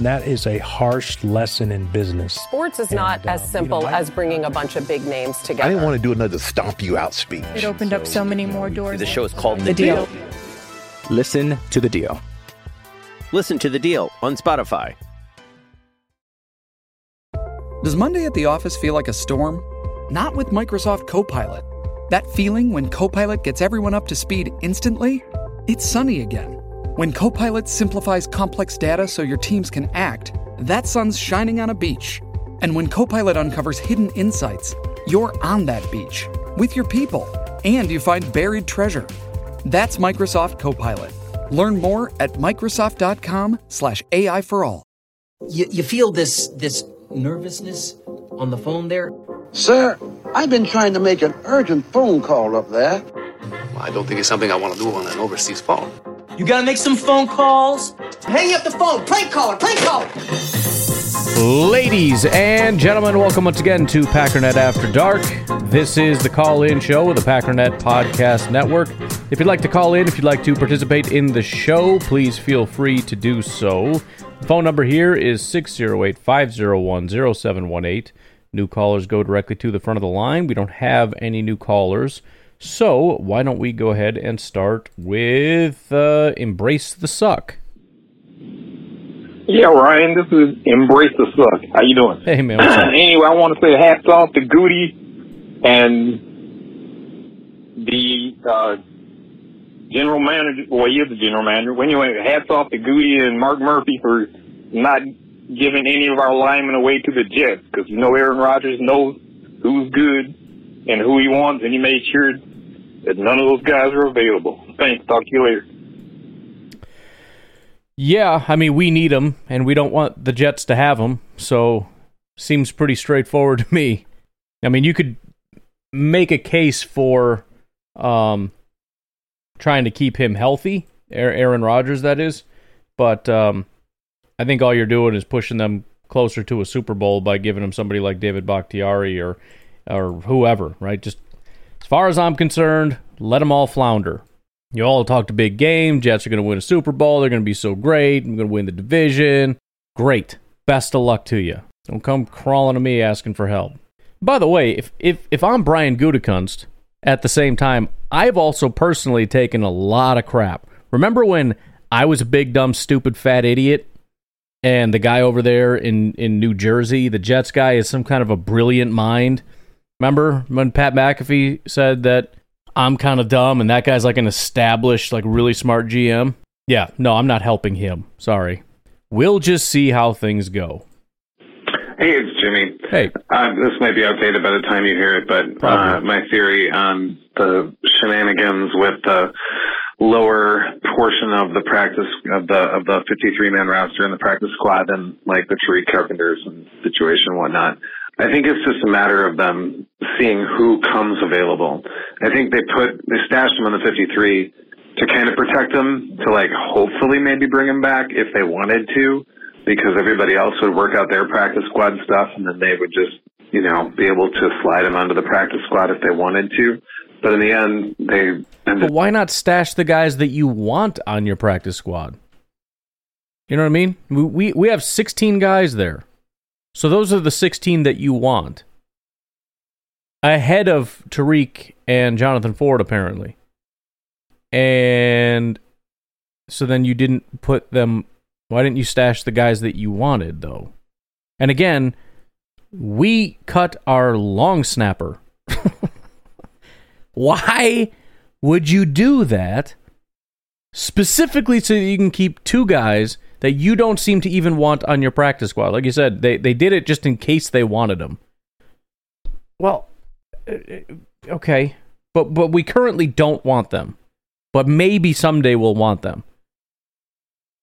That is a harsh lesson in business. Sports is not And, uh, as simple you know, I- as bringing a bunch of big names together. I didn't want to do another stomp you out speech. It opened up so many more doors. The show is called The, The deal. Deal. Listen to The Deal. Listen to The Deal on Spotify. Does Monday at the office feel like a storm? Not with Microsoft Copilot. That feeling when Copilot gets everyone up to speed instantly? It's sunny again. When Copilot simplifies complex data so your teams can act, that sun's shining on a beach. And when Copilot uncovers hidden insights, you're on that beach with your people and you find buried treasure. That's Microsoft Copilot. Learn more at Microsoft.com slash AI for all. You, you feel this this nervousness on the phone there? Sir, I've been trying to make an urgent phone call up there. I don't think it's something I want to do on an overseas phone. You gotta make some phone calls. Hang up the phone. Prank caller. Prank caller. Ladies and gentlemen, welcome once again to Packernet After Dark. This is the call in show of the Packernet Podcast Network. If you'd like to call in, if you'd like to participate in the show, please feel free to do so. The phone number here is 608 501 0718. New callers go directly to the front of the line. We don't have any new callers. So, why don't we go ahead and start with uh, Embrace the Suck? Yeah, Ryan, this is Embrace the Suck. How you doing? Hey, man. Anyway, I want to say hats off to Gutey and the uh, general manager. Well, he is the general manager. Well, anyway, hats off to Gutey and Mark Murphy for not giving any of our linemen away to the Jets because you know Aaron Rodgers knows who's good and who he wants, and he made sure none of those guys are available. Thanks. Talk to you later. Yeah, I mean we need him, and we don't want the Jets to have him. So seems pretty straightforward to me. I mean, you could make a case for um, trying to keep him healthy, Aaron Rodgers, that is. But um, I think all you're doing is pushing them closer to a Super Bowl by giving them somebody like David Bakhtiari or or whoever, right? Just as far as I'm concerned, let them all flounder. You all talked a big game. Jets are going to win a Super Bowl. They're going to be so great. I'm going to win the division. Great. Best of luck to you. Don't come crawling to me asking for help. By the way, if if if I'm Brian Gutekunst, at the same time, I've also personally taken a lot of crap. Remember when I was a big dumb stupid fat idiot and the guy over there in in New Jersey, the Jets guy is some kind of a brilliant mind. Remember when Pat McAfee said that I'm kind of dumb and that guy's like an established, like really smart GM? Yeah, no, I'm not helping him. Sorry. We'll just see how things go. Hey, it's Jimmy. Hey. Uh, this might be outdated by the time you hear it, but uh, my theory on the shenanigans with the lower portion of the practice of the of the 53 man roster and the practice squad and like the Tariq Carpenters situation and whatnot. I think it's just a matter of them seeing who comes available. I think they put they stashed him on the 53 to kind of protect him to like hopefully maybe bring him back if they wanted to because everybody else would work out their practice squad stuff and then they would just you know be able to slide him onto the practice squad if they wanted to. But in the end, they But why not stash the guys that you want on your practice squad? You know what I mean? We we, we have 16 guys there. So those are the 16 that you want. Ahead of Tariq and Jonathan Ford apparently. And so then you didn't put them why didn't you stash the guys that you wanted though? And again, we cut our long snapper. Why would you do that? Specifically so that you can keep two guys that you don't seem to even want on your practice squad. Like you said, they, they did it just in case they wanted them. Well, uh, okay. But but we currently don't want them. But maybe someday we'll want them.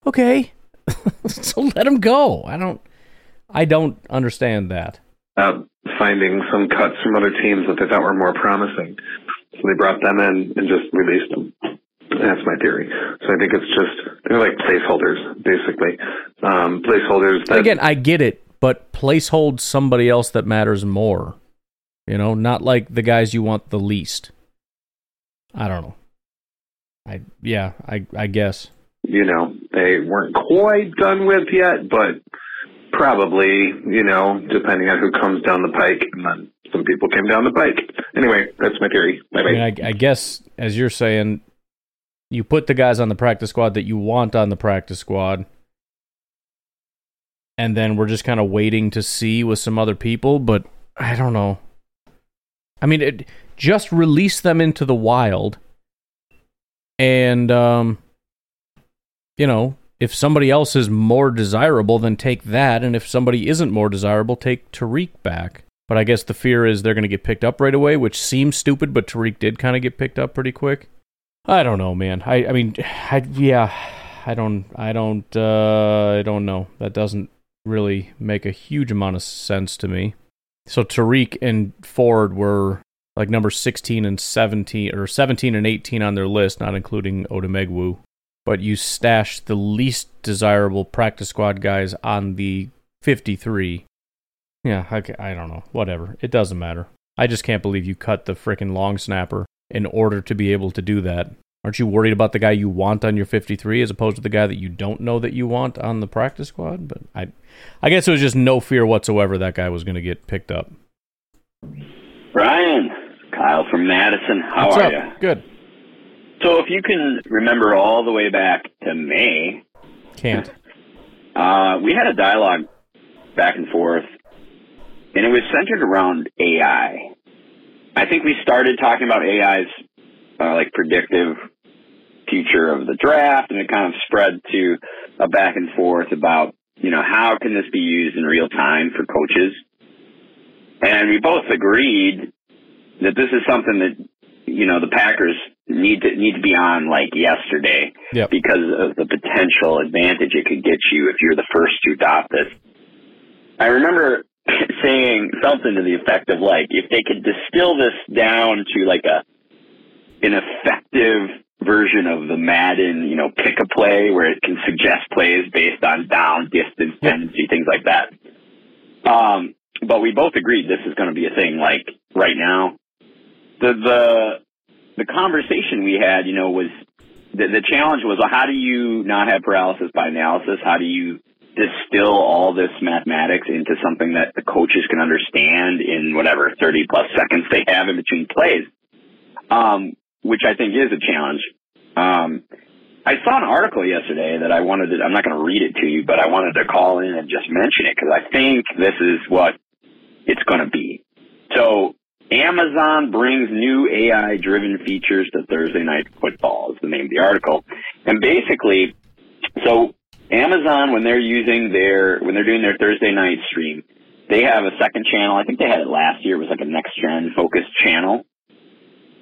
Okay. so let them go. I don't I don't understand that. Uh, finding some cuts from other teams that they thought were more promising. So they brought them in and just released them. That's my theory. So I think it's just they're like placeholders, basically. Um, placeholders. That, Again, I get it, but placehold somebody else that matters more. You know, not like the guys you want the least. I don't know. I yeah, I I guess. you know, they weren't quite done with yet, but probably, you know, depending on who comes down the pike, and then some people came down the pike. Anyway, that's my theory. Bye I mean, I, I guess as you're saying, you put the guys on the practice squad that you want on the practice squad, and then we're just kind of waiting to see with some other people. But I don't know. I mean, it, just release them into the wild, and um, you know, if somebody else is more desirable, then take that, and if somebody isn't more desirable, take Tariq back. But I guess the fear is they're going to get picked up right away, which seems stupid, but Tariq did kind of get picked up pretty quick. I don't know, man. I, I mean, I, yeah, I don't, I don't, uh, I don't know. That doesn't really make a huge amount of sense to me. So Tariq and Ford were like number 16 and 17, or 17 and 18 on their list, not including Odumegwu. But you stashed the least desirable practice squad guys on the 53. Yeah, I, I don't know. Whatever. It doesn't matter. I just can't believe you cut the frickin' long snapper in order to be able to do that. Aren't you worried about the guy you want on your 53 as opposed to the guy that you don't know that you want on the practice squad? But I, I guess it was just no fear whatsoever that guy was going to get picked up. Brian, Kyle from Madison. How What's are you? Good. So, if you can remember all the way back to May, Can't. uh, we had a dialogue back and forth, and it was centered around AI. I think we started talking about AI's uh, like predictive future of the draft, and it kind of spread to a back and forth about you know how can this be used in real time for coaches, and we both agreed that this is something that you know the Packers need to need to be on like yesterday Yep. because of the potential advantage it could get you if you're the first to adopt this. I remember saying something to the effect of like if they could distill this down to like a an effective version of the Madden, you know, pick a play where it can suggest plays based on down, distance, tendency, things like that. Um, but we both agreed this is going to be a thing like right now. The the the conversation we had, you know, was the, the challenge was well, how do you not have paralysis by analysis? How do you distill all this mathematics into something that the coaches can understand in whatever 30 plus seconds they have in between plays? Um, which I think is a challenge. Um, I saw an article yesterday that I wanted to, I'm not going to read it to you, but I wanted to call in and just mention it because I think this is what it's going to be. So Amazon brings new AI driven features to Thursday Night Football is the name of the article. And basically, so Amazon, when they're using their, when they're doing their Thursday night stream, they have a second channel. I think they had it last year. It was like a next gen focused channel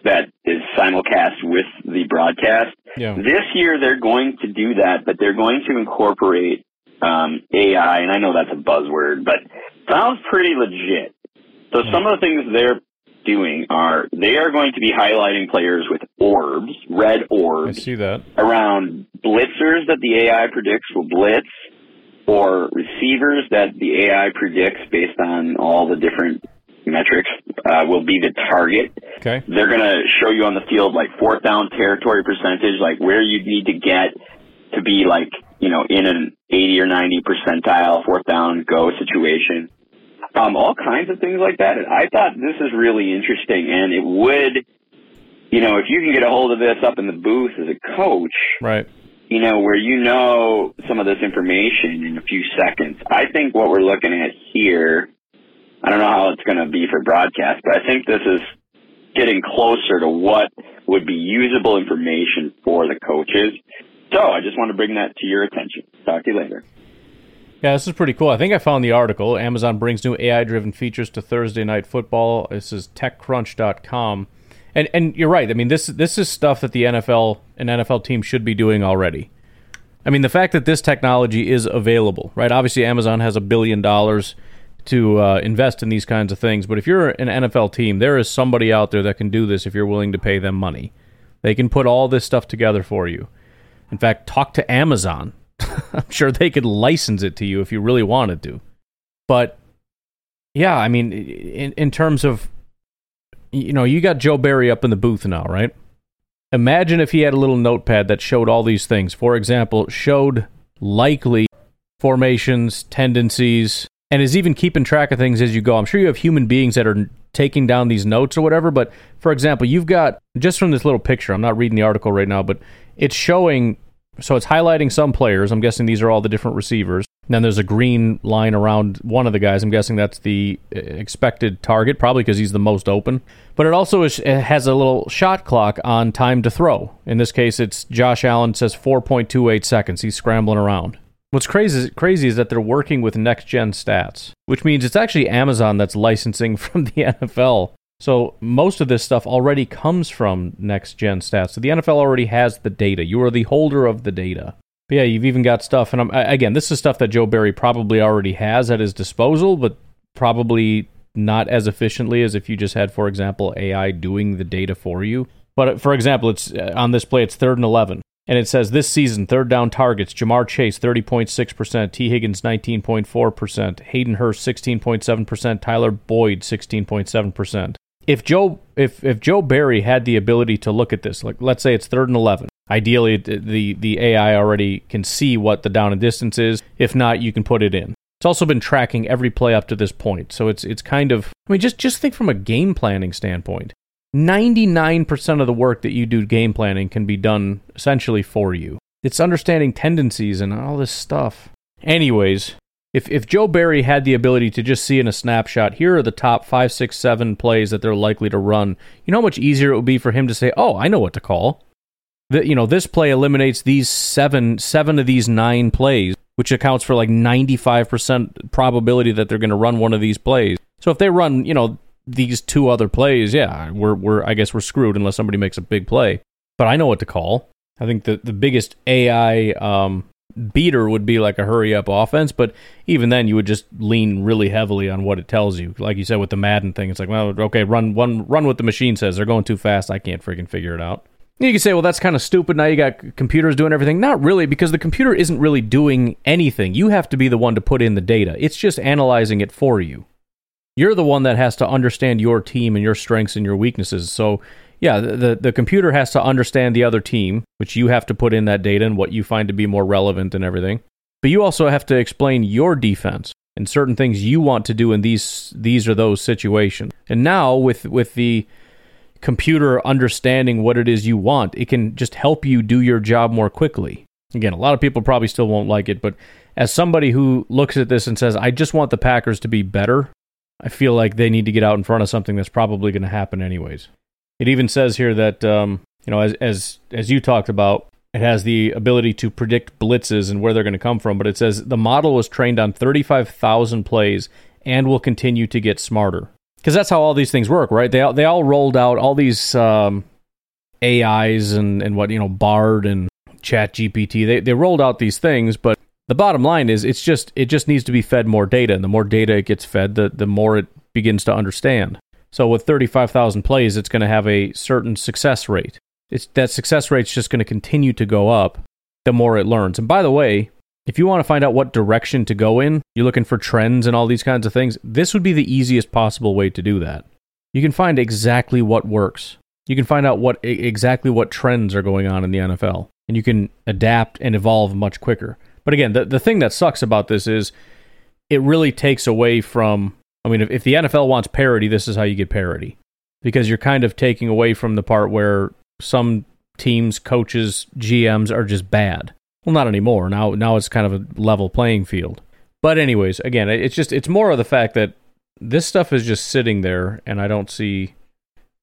that is simulcast with the broadcast. Yeah. This year they're going to do that, but they're going to incorporate um, AI, and I know that's a buzzword, but sounds pretty legit. So some of the things they're doing are they are going to be highlighting players with orbs, red I orbs, see that. around blitzers that the AI predicts will blitz, or receivers that the AI predicts based on all the different metrics uh, will be the target. Okay. They're going to show you on the field like fourth down territory percentage, like where you need to get to be like, you know, in an 80 or 90 percentile fourth down go situation. Um, all kinds of things like that. And I thought this is really interesting and it would, you know, if you can get a hold of this up in the booth as a coach, Right. you know, where you know some of this information in a few seconds. I think what we're looking at here, I don't know how it's going to be for broadcast, but I think this is getting closer to what would be usable information for the coaches. So I just want to bring that to your attention. Talk to you later. Yeah, this is pretty cool. I think I found the article. Amazon brings new AI-driven features to Thursday Night Football. This is TechCrunch.com, and and you're right. I mean, this this is stuff that the NFL and NFL team should be doing already. I mean, the fact that this technology is available, right? Obviously, Amazon has a billion dollars to uh, invest in these kinds of things. But if you're an NFL team, there is somebody out there that can do this if you're willing to pay them money. They can put all this stuff together for you. In fact, talk to Amazon. I'm sure they could license it to you if you really wanted to. But yeah, I mean, in in terms of you know, you got Joe Barry up in the booth now, right? Imagine if he had a little notepad that showed all these things. For example, showed likely formations, tendencies, and is even keeping track of things as you go. I'm sure you have human beings that are taking down these notes or whatever, but for example, you've got just from this little picture, I'm not reading the article right now, but it's showing so it's highlighting some players. I'm guessing these are all the different receivers. Then there's a green line around one of the guys. I'm guessing that's the uh, expected target, probably because he's the most open. But it also is, it has a little shot clock on time to throw. In this case, it's Josh Allen says 4.28 seconds. He's scrambling around. What's crazy, crazy is that they're working with next gen stats, which means it's actually Amazon that's licensing from the NFL. So most of this stuff already comes from next gen stats. So the NFL already has the data. You are the holder of the data. But yeah, you've even got stuff, and I'm, again, this is stuff that Joe Barry probably already has at his disposal, but probably not as efficiently as if you just had, for example, AI doing the data for you. But for example, it's uh, on this play, it's third and eleven. And it says this season, third down targets Ja'Marr Chase, 30.6%, Tee Higgins, 19.4%, Hayden Hurst, 16.7%, Tyler Boyd, 16.7%. If Joe if if Joe Barry had the ability to look at this, like let's say it's third and 11, ideally the the AI already can see what the down and distance is. If not, you can put it in. It's also been tracking every play up to this point. So it's it's kind of I mean just just think from a game planning standpoint. 99% of the work that you do game planning can be done essentially for you. It's understanding tendencies and all this stuff. Anyways, if if Joe Barry had the ability to just see in a snapshot, here are the top five, six, seven plays that they're likely to run. You know how much easier it would be for him to say, "Oh, I know what to call." That you know, this play eliminates these seven, seven of these nine plays, which accounts for like ninety five percent probability that they're going to run one of these plays. So if they run, you know, these two other plays, yeah, we're we're I guess we're screwed unless somebody makes a big play. But I know what to call. I think the the biggest AI um, beater would be like a hurry up offense, but even then you would just lean really heavily on what it tells you. Like you said with the Madden thing, it's like, well, okay, run one run what the machine says. They're going too fast. I can't freaking figure it out. You can say, well, that's kind of stupid. Now you got computers doing everything. Not really, because the computer isn't really doing anything. You have to be the one to put in the data. It's just analyzing it for you you're the one that has to understand your team and your strengths and your weaknesses. So, yeah, the the computer has to understand the other team, which you have to put in that data and what you find to be more relevant and everything. But you also have to explain your defense and certain things you want to do in these these or those situations. And now with with the computer understanding what it is you want, it can just help you do your job more quickly. Again, a lot of people probably still won't like it, but as somebody who looks at this and says, "I just want the Packers to be better," I feel like they need to get out in front of something that's probably going to happen anyways. It even says here that um, you know, as as as you talked about, it has the ability to predict blitzes and where they're going to come from. But it says the model was trained on 35,000 plays and will continue to get smarter. Because that's how all these things work, right? They all, they all rolled out all these um, AIs and and what you know, Bard and Chat GPT. They they rolled out these things, but the bottom line is it's just it just needs to be fed more data and the more data it gets fed the the more it begins to understand so with 35,000 plays it's going to have a certain success rate. It's that success rate's just going to continue to go up the more it learns. And by the way if you want to find out what direction to go in you're looking for trends and all these kinds of things this would be the easiest possible way to do that. You can find exactly what works. You can find out what exactly what trends are going on in the NFL and you can adapt and evolve much quicker. But again, the, the thing that sucks about this is it really takes away from. I mean, if, if the NFL wants parity, this is how you get parity because you're kind of taking away from the part where some teams, coaches, GMs are just bad. Well, not anymore. Now, now it's kind of a level playing field. But anyways, again, it's just it's more of the fact that this stuff is just sitting there, and I don't see,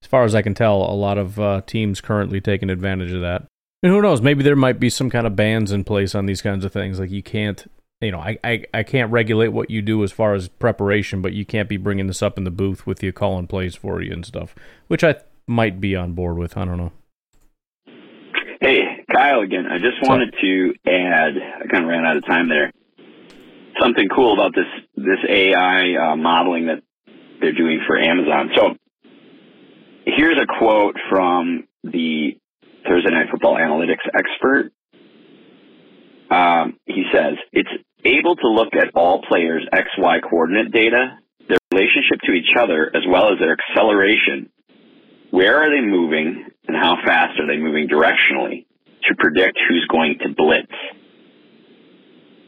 as far as I can tell, a lot of uh, teams currently taking advantage of that. And who knows? Maybe there might be some kind of bans in place on these kinds of things. Like you can't, you know, I, I, I can't regulate what you do as far as preparation, but you can't be bringing this up in the booth with you calling plays for you and stuff, which I might be on board with. I don't know. Hey, Kyle again. I just wanted to add, I kind of ran out of time there. something cool about this this AI uh, modeling that they're doing for Amazon. So here's a quote from the Thursday Night Football analytics expert. Um, he says it's able to look at all players' XY coordinate data, their relationship to each other, as well as their acceleration. Where are they moving and how fast are they moving directionally to predict who's going to blitz?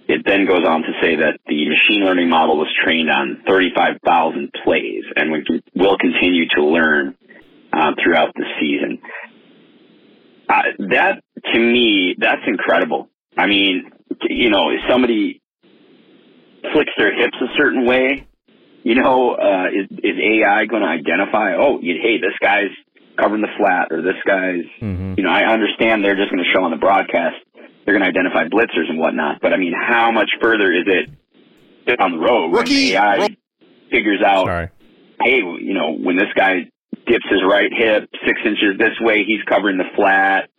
It then goes on to say that the machine learning model was trained on 35,000 plays and will continue to learn uh, throughout the season. Uh, that, to me, that's incredible. I mean, you know, if somebody flicks their hips a certain way, you know, uh, is, is AI going to identify, oh, hey, this guy's covering the flat or this guy's, mm-hmm. you know, I understand they're just going to show on the broadcast they're going to identify blitzers and whatnot. But I mean, how much further is it on the road Rookie. when AI figures out, Sorry. hey, you know, when this guy dips his right hip six inches this way, he's covering the flat,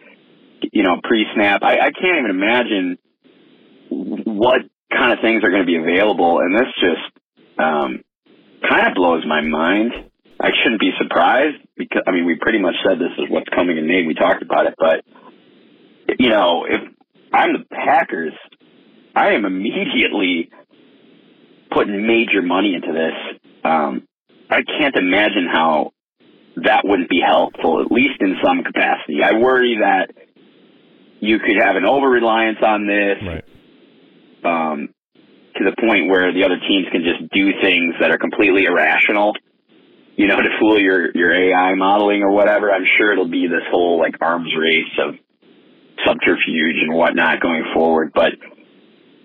you know, pre-snap. I, I can't even imagine what kind of things are going to be available, and this just um, kind of blows my mind. I shouldn't be surprised because I mean we pretty much said this is what's coming in May. We talked about it, but you know if I'm the Packers. I am immediately putting major money into this. Um, I can't imagine how that wouldn't be helpful, at least in some capacity. I worry that you could have an over reliance on this right. um, to the point where the other teams can just do things that are completely irrational, you know, to fool your, your AI modeling or whatever. I'm sure it'll be this whole like arms race of subterfuge and whatnot going forward. But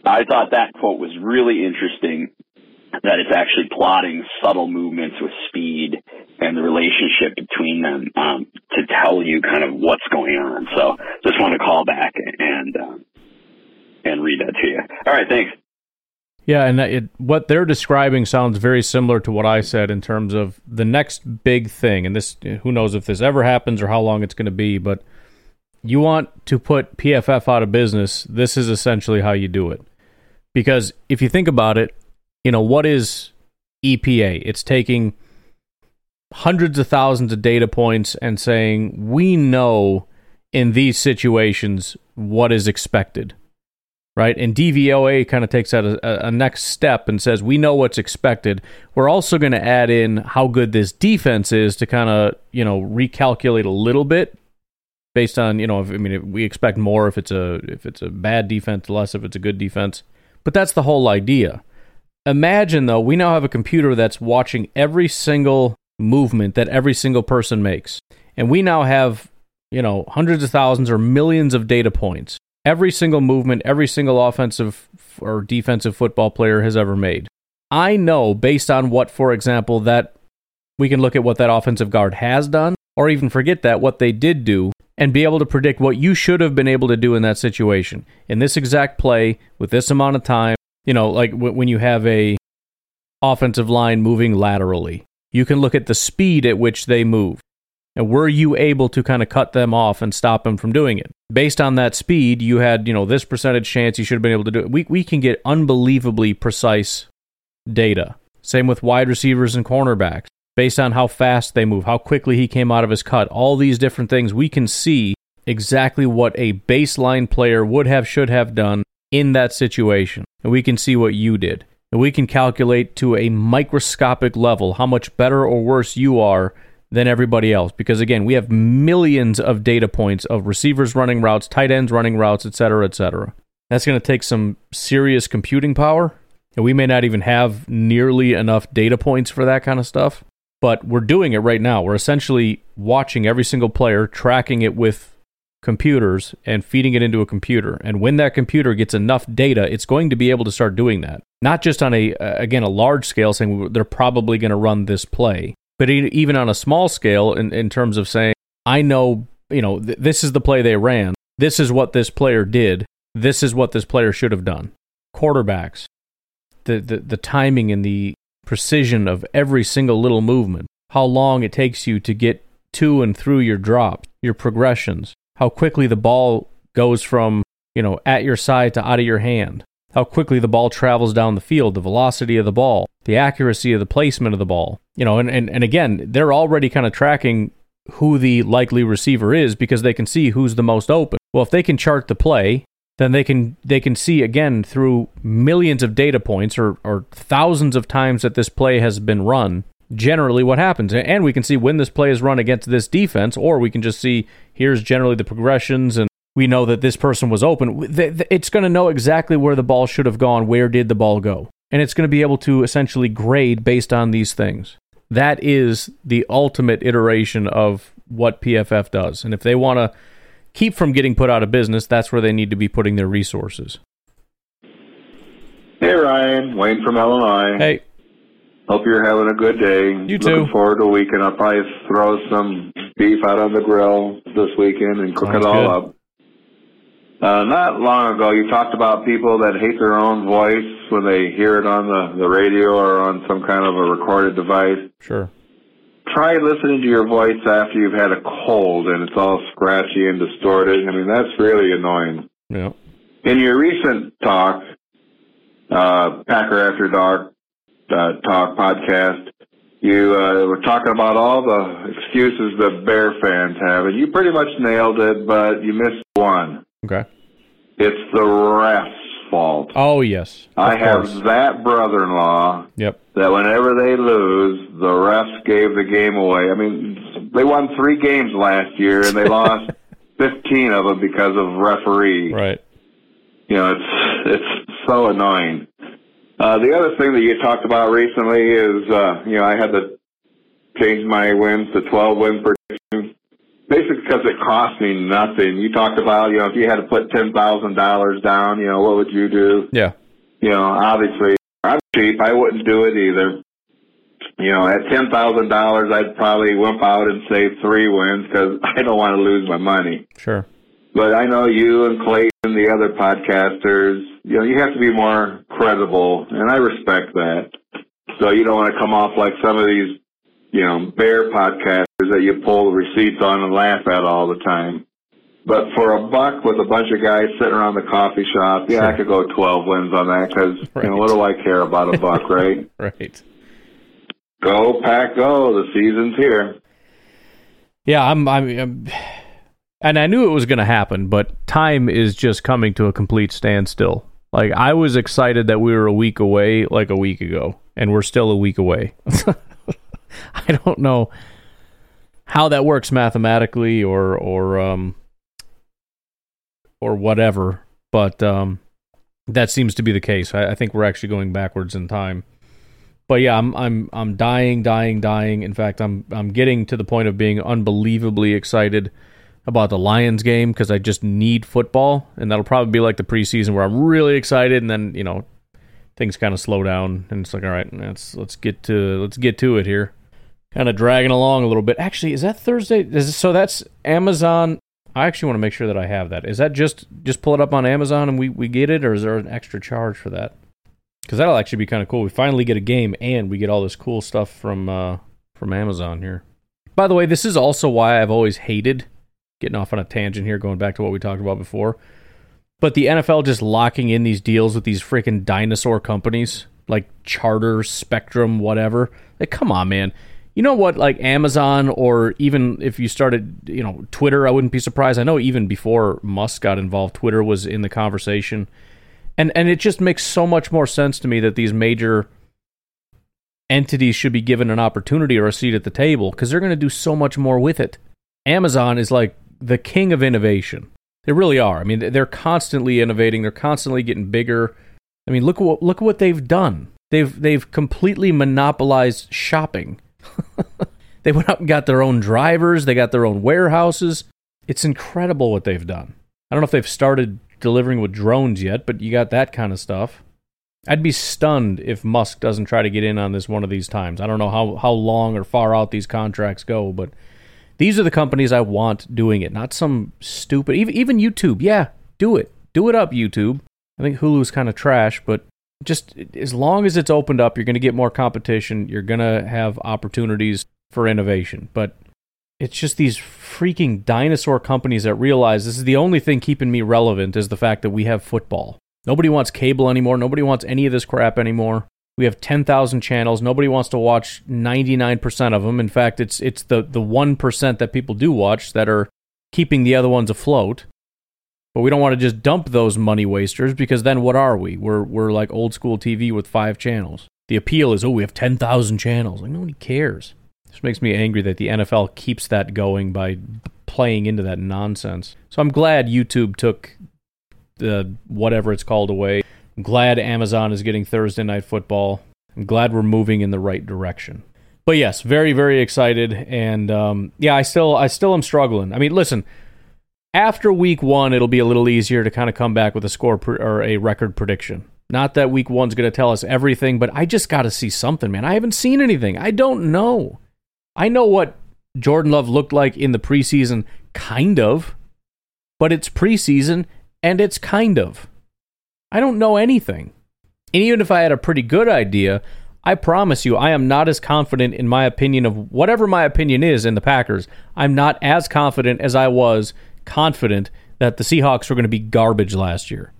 I thought that quote was really interesting that it's actually plotting subtle movements with speed and the relationship between them um, to tell you kind of what's going on. So just want to call back and uh, and read that to you. All right, thanks. Yeah, and it, what they're describing sounds very similar to what I said in terms of the next big thing. And this, who knows if this ever happens or how long it's going to be, but you want to put PFF out of business, this is essentially how you do it. Because if you think about it, you know, what is EPA? It's taking hundreds of thousands of data points and saying, we know in these situations what is expected. Right. And DVOA kind of takes that a, a next step and says, we know what's expected. We're also going to add in how good this defense is to kind of, you know, recalculate a little bit based on you know if, I mean we expect more if it's a if it's a bad defense less if it's a good defense but that's the whole idea imagine though we now have a computer that's watching every single movement that every single person makes. And we now have you know hundreds of thousands or millions of data points. Every single movement every single offensive or defensive football player has ever made. I know based on what for example that we can look at what that offensive guard has done or even forget that what they did do and be able to predict what you should have been able to do in that situation. In this exact play with this amount of time you know like w- when you have a offensive line moving laterally you can look at the speed at which they move. And were you able to kind of cut them off and stop them from doing it? Based on that speed you had you know this percentage chance you should have been able to do it. We, we can get unbelievably precise data. Same with wide receivers and cornerbacks. Based on how fast they move, how quickly he came out of his cut, all these different things, we can see exactly what a baseline player would have, should have done in that situation. And we can see what you did. And we can calculate to a microscopic level how much better or worse you are than everybody else. Because again, we have millions of data points of receivers running routes, tight ends running routes, etc., etc. That's going to take some serious computing power. And we may not even have nearly enough data points for that kind of stuff but we're doing it right now. We're essentially watching every single player, tracking it with computers and feeding it into a computer. And when that computer gets enough data, it's going to be able to start doing that. Not just on a again a large scale saying they're probably going to run this play, but even on a small scale in, in terms of saying I know, you know, th- this is the play they ran. This is what this player did. This is what this player should have done. Quarterbacks, the, the, the timing and the precision of every single little movement, how long it takes you to get to and through your drops, your progressions, how quickly the ball goes from, you know, at your side to out of your hand, how quickly the ball travels down the field, the velocity of the ball, the accuracy of the placement of the ball. You know, and, and, and again, they're already kind of tracking who the likely receiver is because they can see who's the most open. Well, if they can chart the play, then they can they can see again through millions of data points or, or thousands of times that this play has been run generally what happens and we can see when this play is run against this defense or we can just see here's generally the progressions and we know that this person was open it's going to know exactly where the ball should have gone where did the ball go and it's going to be able to essentially grade based on these things that is the ultimate iteration of what PFF does and if they want to keep from getting put out of business, that's where they need to be putting their resources. Hey, Ryan. Wayne from Illinois. Hey. Hope you're having a good day. You too. Looking forward to a weekend. I'll probably throw some beef out on the grill this weekend and cook Sounds it all good. up. Uh, not long ago, you talked about people that hate their own voice when they hear it on the, the radio or on some kind of a recorded device. Sure. Try listening to your voice after you've had a cold and it's all scratchy and distorted. I mean, that's really annoying. Yeah. In your recent talk, uh, Packer After Dark uh, Talk podcast, you uh, were talking about all the excuses the Bear fans have, and you pretty much nailed it, but you missed one. Okay. It's the refs' fault. Oh yes. I Of have course. that brother-in-law Yep. that whenever they lose, the refs gave the game away. I mean, they won three games last year and they lost 15 of them because of referee. Right. You know, it's it's so annoying. Uh, the other thing that you talked about recently is, uh, you know, I had to change my wins to 12 win prediction. Basically because it cost me nothing. You talked about, you know, if you had to put $10,000 down, you know, what would you do? Yeah. you know, obviously I'm cheap. I wouldn't do it either. You know, at ten thousand dollars, I'd probably wimp out and save three wins because I don't want to lose my money. Sure. But I know you and Clayton and the other podcasters, you know, you have to be more credible, and I respect that. So you don't want to come off like some of these, you know, bear podcasters that you pull the receipts on and laugh at all the time. But for a buck with a bunch of guys sitting around the coffee shop, yeah, I could go 12 wins on that because, you know, what do I care about a buck, right? Right. Go, pack, go. The season's here. Yeah, I'm, I'm, I'm and I knew it was going to happen, but time is just coming to a complete standstill. Like I was excited that we were a week away, like a week ago, and we're still a week away. I don't know how that works mathematically or or um or whatever, but um that seems to be the case. I, I think we're actually going backwards in time. But yeah, I'm I'm I'm dying, dying, dying. In fact, I'm I'm getting to the point of being unbelievably excited about the Lions game because I just need football, and that'll probably be like the preseason where I'm really excited, and then you know things kind of slow down, and it's like, all right, let's let's get to let's get to it here. Kind of dragging along a little bit. Actually, is that Thursday? Is so that's Amazon. I actually want to make sure that I have that. Is that just just pull it up on Amazon and we we get it, or is there an extra charge for that? Because that'll actually be kind of cool. We finally get a game and we get all this cool stuff from uh, from Amazon here. By the way, this is also why I've always hated getting off on a tangent here, going back to what we talked about before. But the NFL just locking in these deals with these freaking dinosaur companies like Charter, Spectrum, whatever. Like, come on, man. You know what? Like Amazon, or even if you started, you know, Twitter, I wouldn't be surprised. I know even before Musk got involved, Twitter was in the conversation and and it just makes so much more sense to me that these major entities should be given an opportunity or a seat at the table because they're going to do so much more with it. Amazon is like the king of innovation. They really are. I mean, they're constantly innovating. They're constantly getting bigger. I mean, look what look what they've done. They've they've completely monopolized shopping. they went out and got their own drivers. They got their own warehouses. It's incredible what they've done. I don't know if they've started delivering with drones yet, but you got that kind of stuff. I'd be stunned if Musk doesn't try to get in on this one of these times. I don't know how, how long or far out these contracts go, but these are the companies I want doing it, not some stupid even even YouTube. Yeah, do it. Do it up, YouTube. I think Hulu's kind of trash, but just as long as it's opened up, you're going to get more competition. You're going to have opportunities for innovation. But it's just these freaking dinosaur companies that realize this is the only thing keeping me relevant is the fact that we have football. Nobody wants cable anymore. Nobody wants any of this crap anymore. We have 10,000 channels. Nobody wants to watch 99% of them. In fact, it's it's the the 1% that people do watch that are keeping the other ones afloat. But we don't want to just dump those money wasters because then what are we? We're we're like old school TV with 5 channels. The appeal is, oh, we have 10,000 channels. Like nobody cares. This makes me angry that the NFL keeps that going by playing into that nonsense. So I'm glad YouTube took the whatever it's called away. I'm glad Amazon is getting Thursday night football. I'm glad we're moving in the right direction. But yes, very very excited, and um, yeah, I still I still am struggling. I mean, listen, after week one, it'll be a little easier to kind of come back with a score or a record prediction. Not that week one's going to tell us everything, but I just got to see something, man. I haven't seen anything. I don't know. I know what Jordan Love looked like in the preseason, kind of, but it's preseason and it's kind of. I don't know anything. And even if I had a pretty good idea, I promise you, I am not as confident in my opinion of whatever my opinion is in the Packers. I'm not as confident as I was confident that the Seahawks were going to be garbage last year.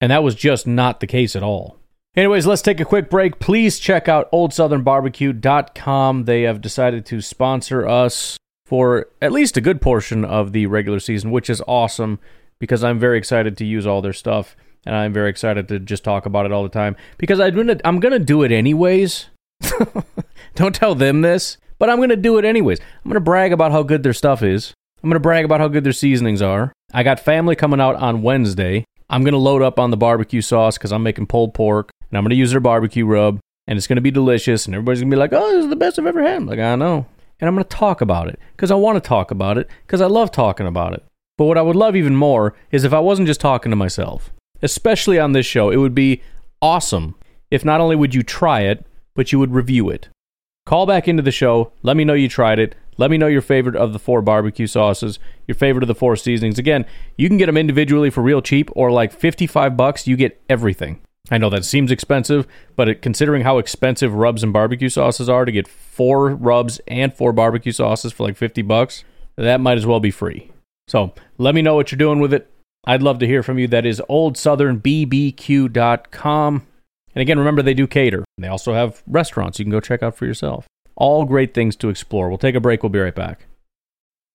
And that was just not the case at all. Anyways, let's take a quick break. Please check out oldsouthernbarbecue.com. They have decided to sponsor us for at least a good portion of the regular season, which is awesome because I'm very excited to use all their stuff and I'm very excited to just talk about it all the time because I'm gonna I'm gonna do it anyways. Don't tell them this, but I'm gonna do it anyways. I'm gonna brag about how good their stuff is. I'm gonna brag about how good their seasonings are. I got family coming out on Wednesday. I'm gonna load up on the barbecue sauce because I'm making pulled pork, and I'm gonna use their barbecue rub, and it's gonna be delicious, and everybody's gonna be like, "Oh, this is the best I've ever had." I'm like, I know, and I'm gonna talk about it because I want to talk about it because I love talking about it. But what I would love even more is if I wasn't just talking to myself especially on this show, it would be awesome if not only would you try it, but you would review it. Call back into the show. Let me know you tried it. Let me know your favorite of the four barbecue sauces, your favorite of the four seasonings. Again, you can get them individually for real cheap or like 55 bucks, you get everything. I know that seems expensive, but it, considering how expensive rubs and barbecue sauces are to get four rubs and four barbecue sauces for like 50 bucks, that might as well be free. So, let me know what you're doing with it. I'd love to hear from you. That is oldsouthernbbq.com. And again, remember they do cater. They also have restaurants you can go check out for yourself. All great things to explore. We'll take a break. We'll be right back.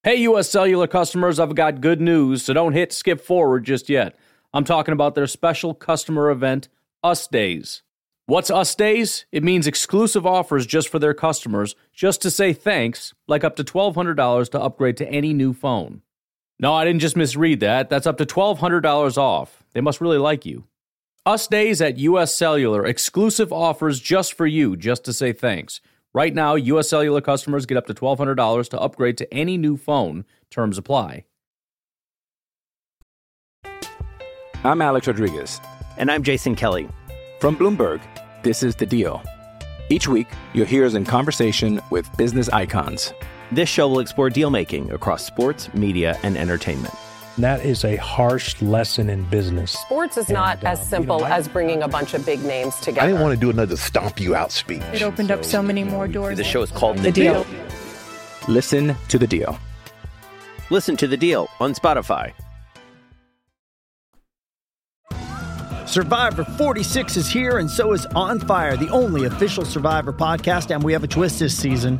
Hey, US Cellular customers, I've got good news, so don't hit skip forward just yet. I'm talking about their special customer event, Us Days. What's Us Days? It means exclusive offers just for their customers, just to say thanks, like up to $1,200 to upgrade to any new phone. No, I didn't just misread that. That's up to $1,200 off. They must really like you. Us Days at US Cellular, exclusive offers just for you, just to say thanks. Right now, US Cellular customers get up to $1,200 to upgrade to any new phone. Terms apply. I'm Alex Rodriguez. And I'm Jason Kelly. From Bloomberg, this is The Deal. Each week, you'll hear us in conversation with business icons. This show will explore deal making across sports, media, and entertainment. That is a harsh lesson in business. Sports is not And, uh, as simple you know, I- as bringing a bunch of big names together. I didn't want to do another stomp you out speech. It opened up so many more doors. The show is called The Deal. Listen to The Deal. Listen to the deal on Spotify. Survivor 46 is here, and so is On Fire, the only official Survivor podcast. And we have a twist this season.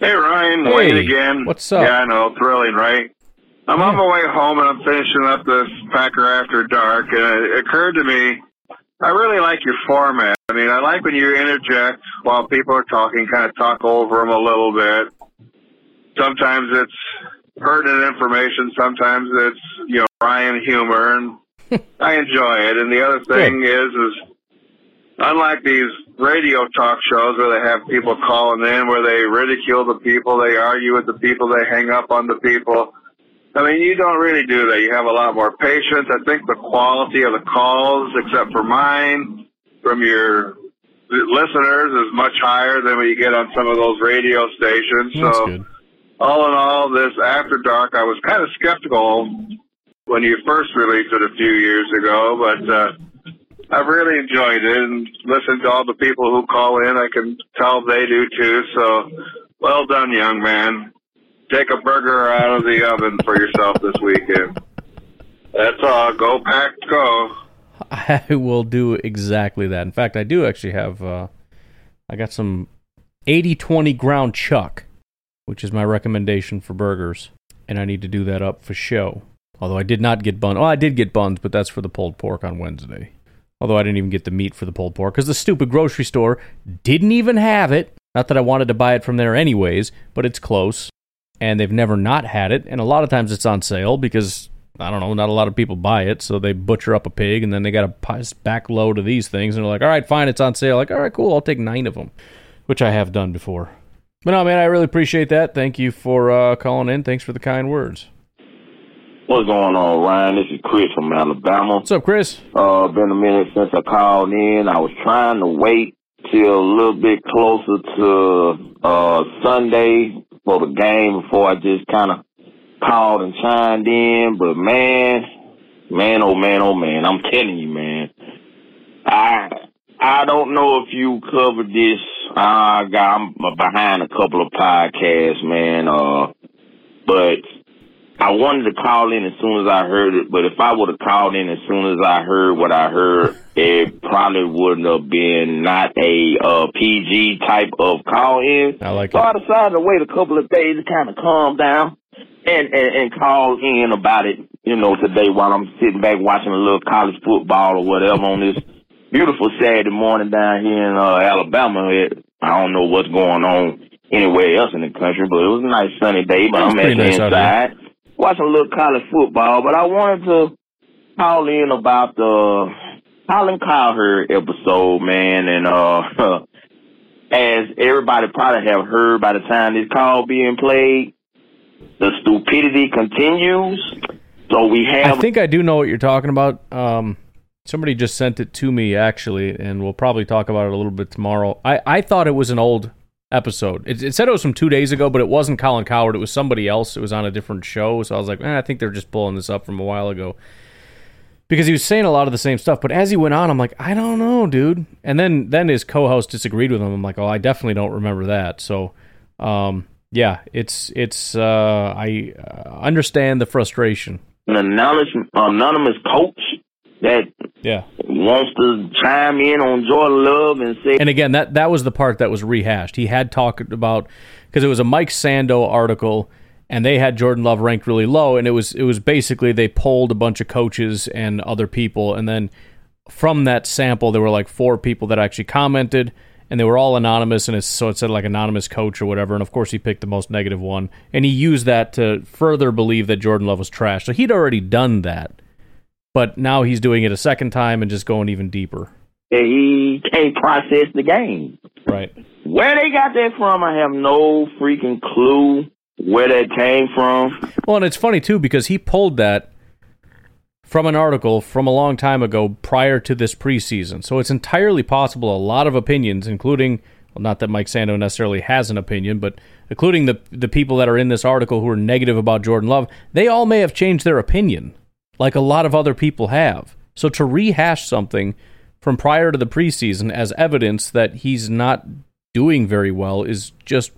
Hey Ryan, Hey, Wayne again. what's up? Yeah, I know, thrilling, right? I'm on my way home and I'm finishing up this Packer After Dark, and it occurred to me I really like your format. I mean, I like when you interject while people are talking, kind of talk over them a little bit. Sometimes it's pertinent information. Sometimes it's you know Ryan humor, and I enjoy it. And the other thing is, is unlike these radio talk shows where they have people calling in, where they ridicule the people, they argue with the people, they hang up on the people. I mean, you don't really do that. You have a lot more patience. I think the quality of the calls, except for mine, from your listeners is much higher than what you get on some of those radio stations. That's so, good. all in all, this After Dark, I was kind of skeptical when you first released it a few years ago, but uh, I've really enjoyed it and listened to all the people who call in. I can tell they do too. So, well done, young man. Take a burger out of the oven for yourself this weekend. That's all. Go pack, go. I will do exactly that. In fact, I do actually have. Uh, I got some 80-20 ground chuck, which is my recommendation for burgers, and I need to do that up for show. Although I did not get buns. Well, I did get buns, but that's for the pulled pork on Wednesday. Although I didn't even get the meat for the pulled pork because the stupid grocery store didn't even have it. Not that I wanted to buy it from there anyways, but it's close, and they've never not had it. And a lot of times it's on sale because I don't know, not a lot of people buy it, so they butcher up a pig and then they got a back load of these things, and they're like, "All right, fine, it's on sale." Like, "All right, cool, I'll take nine of them," which I have done before. But no, man, I really appreciate that. Thank you for uh, calling in. Thanks for the kind words. What's going on, Ryan? This is Chris from Alabama. What's up, Chris? Uh, been a minute since I called in. I was trying to wait till a little bit closer to uh Sunday for the game before I just kind of called and chimed in. But man, man, oh man, oh man, I'm telling you, man, I I don't know if you covered this. I got I'm behind a couple of podcasts, man. Uh, but I wanted to call in as soon as I heard it, but if I would have called in as soon as I heard what I heard, it probably wouldn't have been not a uh, PG type of call in. I like so it. I decided to wait a couple of days to kind of calm down and, and and call in about it. You know, today while I'm sitting back watching a little college football or whatever on this beautiful Saturday morning down here in uh, Alabama. It, I don't know what's going on anywhere else in the country, but it was a nice sunny day. But I'm actually nice out inside watching a little college football, but I wanted to call in about the Colin Cowherd episode, man, and uh as everybody probably have heard by the time this call being played, the stupidity continues. So we have I think I do know what you're talking about. Um, somebody just sent it to me actually, and we'll probably talk about it a little bit tomorrow. I, I thought it was an old episode. It, it said it was from two days ago, but it wasn't Colin Cowherd. It was somebody else. It was on a different show. So I was like, eh, I think they're just pulling this up from a while ago because he was saying a lot of the same stuff. But as he went on, I'm like, I don't know, dude. And then then his co-host disagreed with him. I'm like, oh, I definitely don't remember that. So, um, yeah, it's it's uh, I uh, understand the frustration. an anonymous anonymous coach that Yeah. wants to chime in on Jordan Love and say And again, that that was the part that was rehashed. He had talked about because it was a Mike Sando article, and they had Jordan Love ranked really low, and it was it was basically they polled a bunch of coaches and other people, and then from that sample there were like four people that actually commented, and they were all anonymous, and it's, so it said like anonymous coach or whatever, and of course he picked the most negative one, and he used that to further believe that Jordan Love was trash. So he'd already done that, but now he's doing it a second time and just going even deeper. he can't process the game. Right. Where they got that from, I have no freaking clue where that came from. Well, and it's funny too because he pulled that from an article from a long time ago prior to this preseason. So it's entirely possible a lot of opinions, including well, not that Mike Sando necessarily has an opinion, but including the the people that are in this article who are negative about Jordan Love, they all may have changed their opinion, like a lot of other people have. So to rehash something from prior to the preseason as evidence that he's not doing very well is just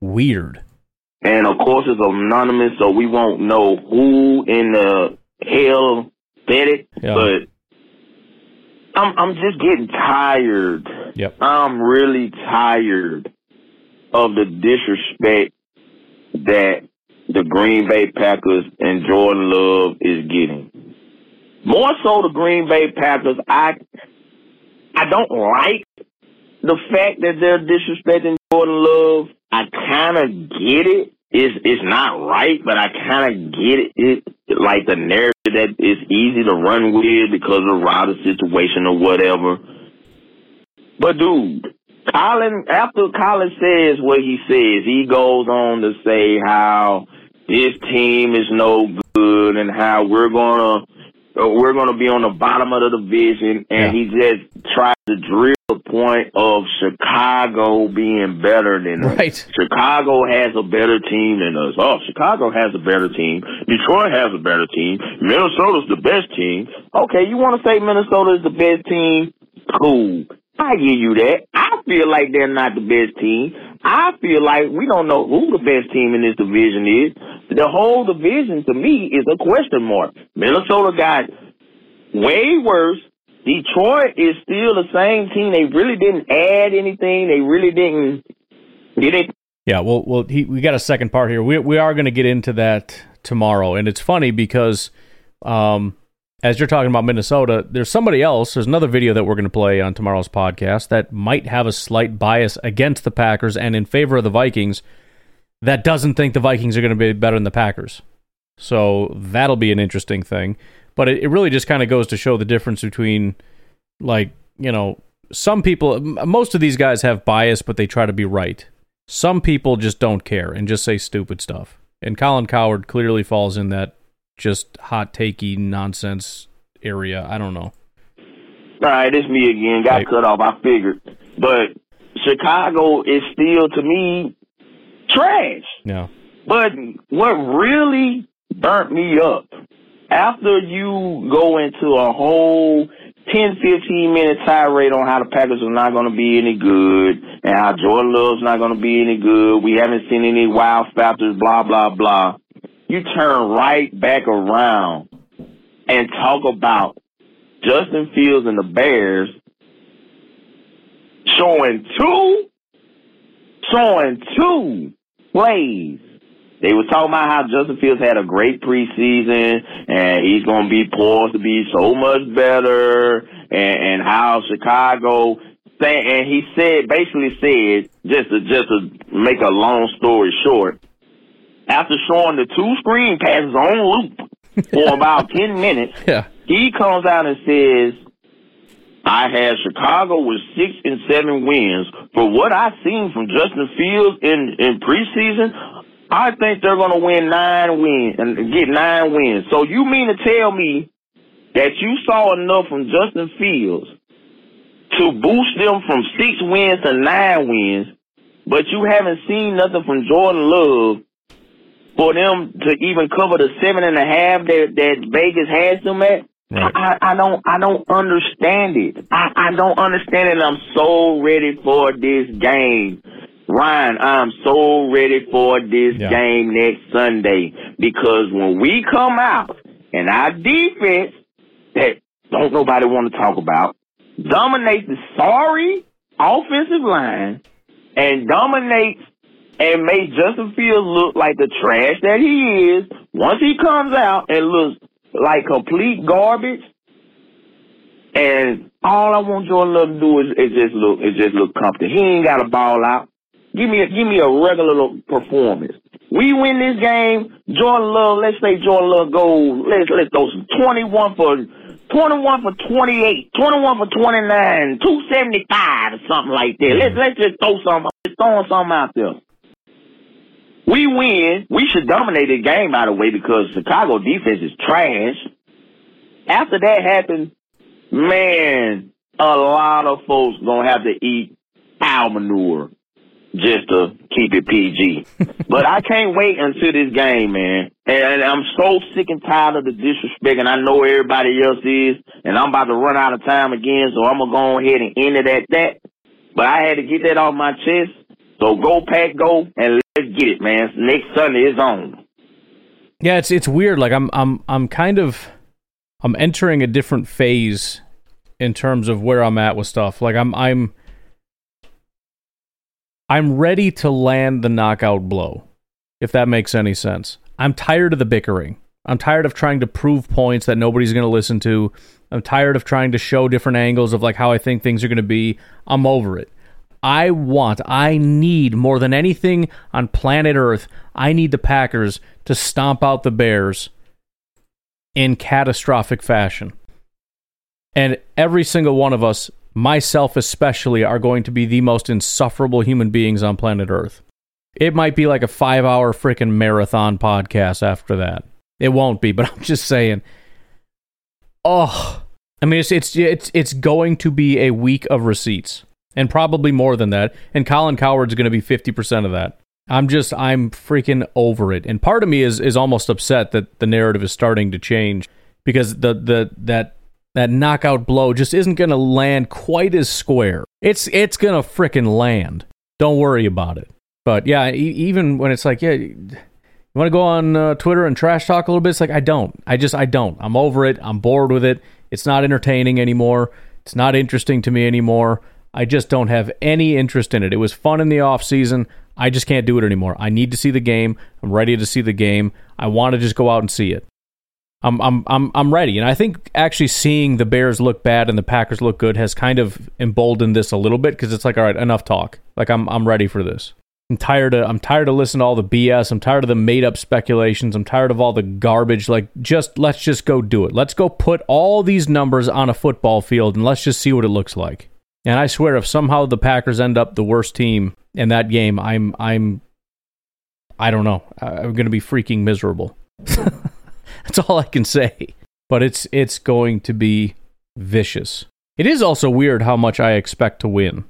weird. And of course, it's anonymous, so we won't know who in the hell said it. Yeah. But I'm I'm just getting tired. Yep. I'm really tired of the disrespect that the Green Bay Packers and Jordan Love is getting. More so, the Green Bay Packers. I I don't like the fact that they're disrespecting Jordan Love. I kind of get it. It's it's not right, but I kind of get it. it. Like the narrative that it's easy to run with because of Rodgers' situation or whatever. But dude, Colin, after Colin says what he says, he goes on to say how this team is no good and how we're gonna we're gonna be on the bottom of the division, and he just tries to drill the point of Chicago being better than us. Right. Chicago has a better team than us. Oh, Chicago has a better team. Detroit has a better team. Minnesota's the best team. Okay, you want to say Minnesota is the best team? Cool. I give you that. I feel like they're not the best team. I feel like we don't know who the best team in this division is. The whole division to me is a question mark. Minnesota got way worse. Detroit is still the same team. They really didn't add anything. They really didn't did it. Yeah, well, well, he, we got a second part here. We we are going to get into that tomorrow, and it's funny because, um, as you're talking about Minnesota, there's somebody else. There's another video that we're going to play on tomorrow's podcast that might have a slight bias against the Packers and in favor of the Vikings. That doesn't think the Vikings are going to be better than the Packers. So that'll be an interesting thing. But it, it really just kind of goes to show the difference between, like, you know, some people, most of these guys have bias, but they try to be right. Some people just don't care and just say stupid stuff. And Colin Cowherd clearly falls in that just hot takey nonsense area. I don't know. All right, it's me again. Got cut off. I figured, but Chicago is still to me trash. Yeah. But what really burnt me up after you go into a whole 10, 15 minute tirade on how the Packers are not going to be any good and how Jordan Love's not going to be any good. We haven't seen any wild factors, blah, blah, blah. You turn right back around and talk about Justin Fields and the Bears showing two, showing two plays. They were talking about how Justin Fields had a great preseason and he's going to be poised to be so much better and, and how Chicago and he said, basically said, just to, just to make a long story short, after showing the two screen passes on loop for about 10 minutes, yeah. he comes out and says, I had Chicago with six and seven wins. For what I've seen from Justin Fields in, in preseason, I think they're going to win nine wins and get nine wins. So you mean to tell me that you saw enough from Justin Fields to boost them from six wins to nine wins, but you haven't seen nothing from Jordan Love for them to even cover the seven and a half that, that Vegas has them at? Right. I, I don't I don't understand it. I, I don't understand it. I'm so ready for this game. Ryan, I'm so ready for this Yeah. game next Sunday because when we come out and our defense that don't nobody want to talk about dominates the sorry offensive line and dominates and makes Justin Fields look like the trash that he is. Once he comes out and looks like complete garbage, and all I want Jordan Love to do is, is just look is just look comfortable. He ain't got a ball out. Give me a, give me a regular performance. We win this game, Jordan Love. Let's say Jordan Love goes. Let's let's throw some twenty one for twenty one for twenty eight, twenty one for twenty nine, two seventy five or something like that. Let's let's just throw some let's throw something out there. We win. We should dominate the game, by the way, because Chicago defense is trash. After that happened, man, a lot of folks gonna have to eat cow manure just to keep it PG. but I can't wait until this game, man. And I'm so sick and tired of the disrespect, and I know everybody else is. And I'm about to run out of time again, so I'm gonna go ahead and end it at that. But I had to get that off my chest. So go pack, go, and let's get it, man. Next Sunday is on. Yeah, it's it's weird. Like I'm I'm I'm kind of I'm entering a different phase in terms of where I'm at with stuff. Like I'm I'm I'm ready to land the knockout blow, if that makes any sense. I'm tired of the bickering. I'm tired of trying to prove points that nobody's going to listen to. I'm tired of trying to show different angles of like how I think things are going to be. I'm over it. I want, I need more than anything on planet Earth, I need the Packers to stomp out the Bears in catastrophic fashion. And every single one of us, myself especially, are going to be the most insufferable human beings on planet Earth. It might be like a five hour freaking marathon podcast after that. It won't be, but I'm just saying. Oh, I mean, it's it's it's it's going to be a week of receipts, and probably more than that. And Colin Cowherd's going to be fifty percent of that. I'm just I'm freaking over it, and part of me is is almost upset that the narrative is starting to change because the the that that knockout blow just isn't going to land quite as square. It's it's going to freaking land. Don't worry about it. But yeah, e- even when it's like, yeah, you want to go on uh, Twitter and trash talk a little bit? It's like I don't. I just I don't. I'm over it. I'm bored with it. It's not entertaining anymore. It's not interesting to me anymore. I just don't have any interest in it. It was fun in the off season. I just can't do it anymore. I need to see the game. I'm ready to see the game. I want to just go out and see it. I'm I'm I'm I'm ready. And I think actually seeing the Bears look bad and the Packers look good has kind of emboldened this a little bit because it's like, all right, enough talk. Like I'm I'm ready for this. I'm tired of I'm tired of listening to all the BS. I'm tired of the made up speculations. I'm tired of all the garbage. Like just let's just go do it. Let's go put all these numbers on a football field and let's just see what it looks like. And I swear if somehow the Packers end up the worst team in that game, I'm I'm I don't know. I'm going to be freaking miserable. That's all I can say. But it's it's going to be vicious. It is also weird how much I expect to win.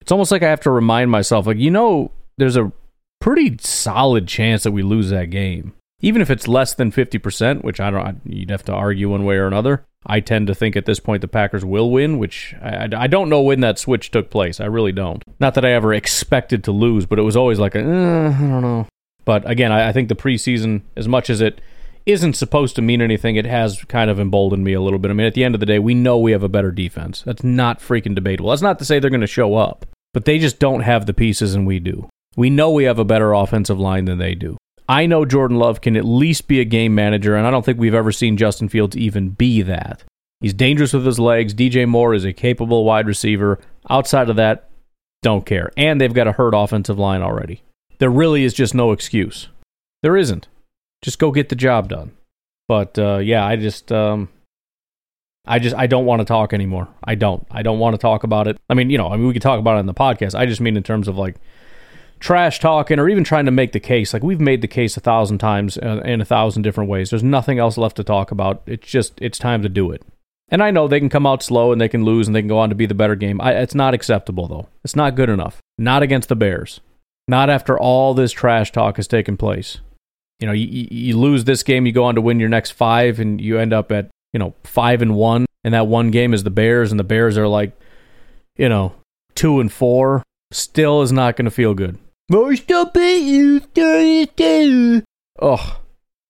It's almost like I have to remind myself, like, you know, there's a pretty solid chance that we lose that game. Even if it's less than 50%, which I don't, you'd have to argue one way or another. I tend to think at this point the Packers will win, which I, I don't know when that switch took place. I really don't. Not that I ever expected to lose, but it was always like, a, eh, I don't know. But again, I, I think the preseason, as much as it isn't supposed to mean anything, it has kind of emboldened me a little bit. I mean, at the end of the day, we know we have a better defense. That's not freaking debatable. That's not to say they're going to show up, but they just don't have the pieces and we do. We know we have a better offensive line than they do. I know Jordan Love can at least be a game manager, and I don't think we've ever seen Justin Fields even be that. He's dangerous with his legs. DJ Moore is a capable wide receiver. Outside of that, don't care. And they've got a hurt offensive line already. There really is just no excuse. There isn't. Just go get the job done. But uh, yeah, I just um, I just I don't want to talk anymore. I don't. I don't want to talk about it. I mean, you know, I mean we could talk about it in the podcast. I just mean in terms of like trash talking or even trying to make the case. Like we've made the case a thousand times uh, in a thousand different ways. There's nothing else left to talk about. It's just it's time to do it. And I know they can come out slow and they can lose and they can go on to be the better game. I, it's not acceptable though. It's not good enough. Not against the Bears. Not after all this trash talk has taken place. You know, you, you lose this game, you go on to win your next five, and you end up at you know five and one, and that one game is the Bears, and the Bears are like, you know, two and four. Still is not going to feel good. Beat you. Oh,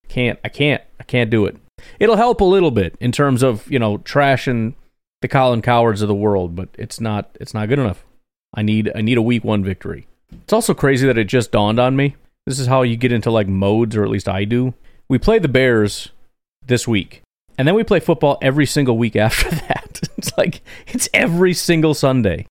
can't. I can't. I can't do it. It'll help a little bit in terms of you know trashing the Colin Cowherds of the world, but it's not. It's not good enough. I need. I need a week one victory. It's also crazy that it just dawned on me. This is how you get into like modes, or at least I do. We play the Bears this week, and then we play football every single week after that. it's like it's every single Sunday.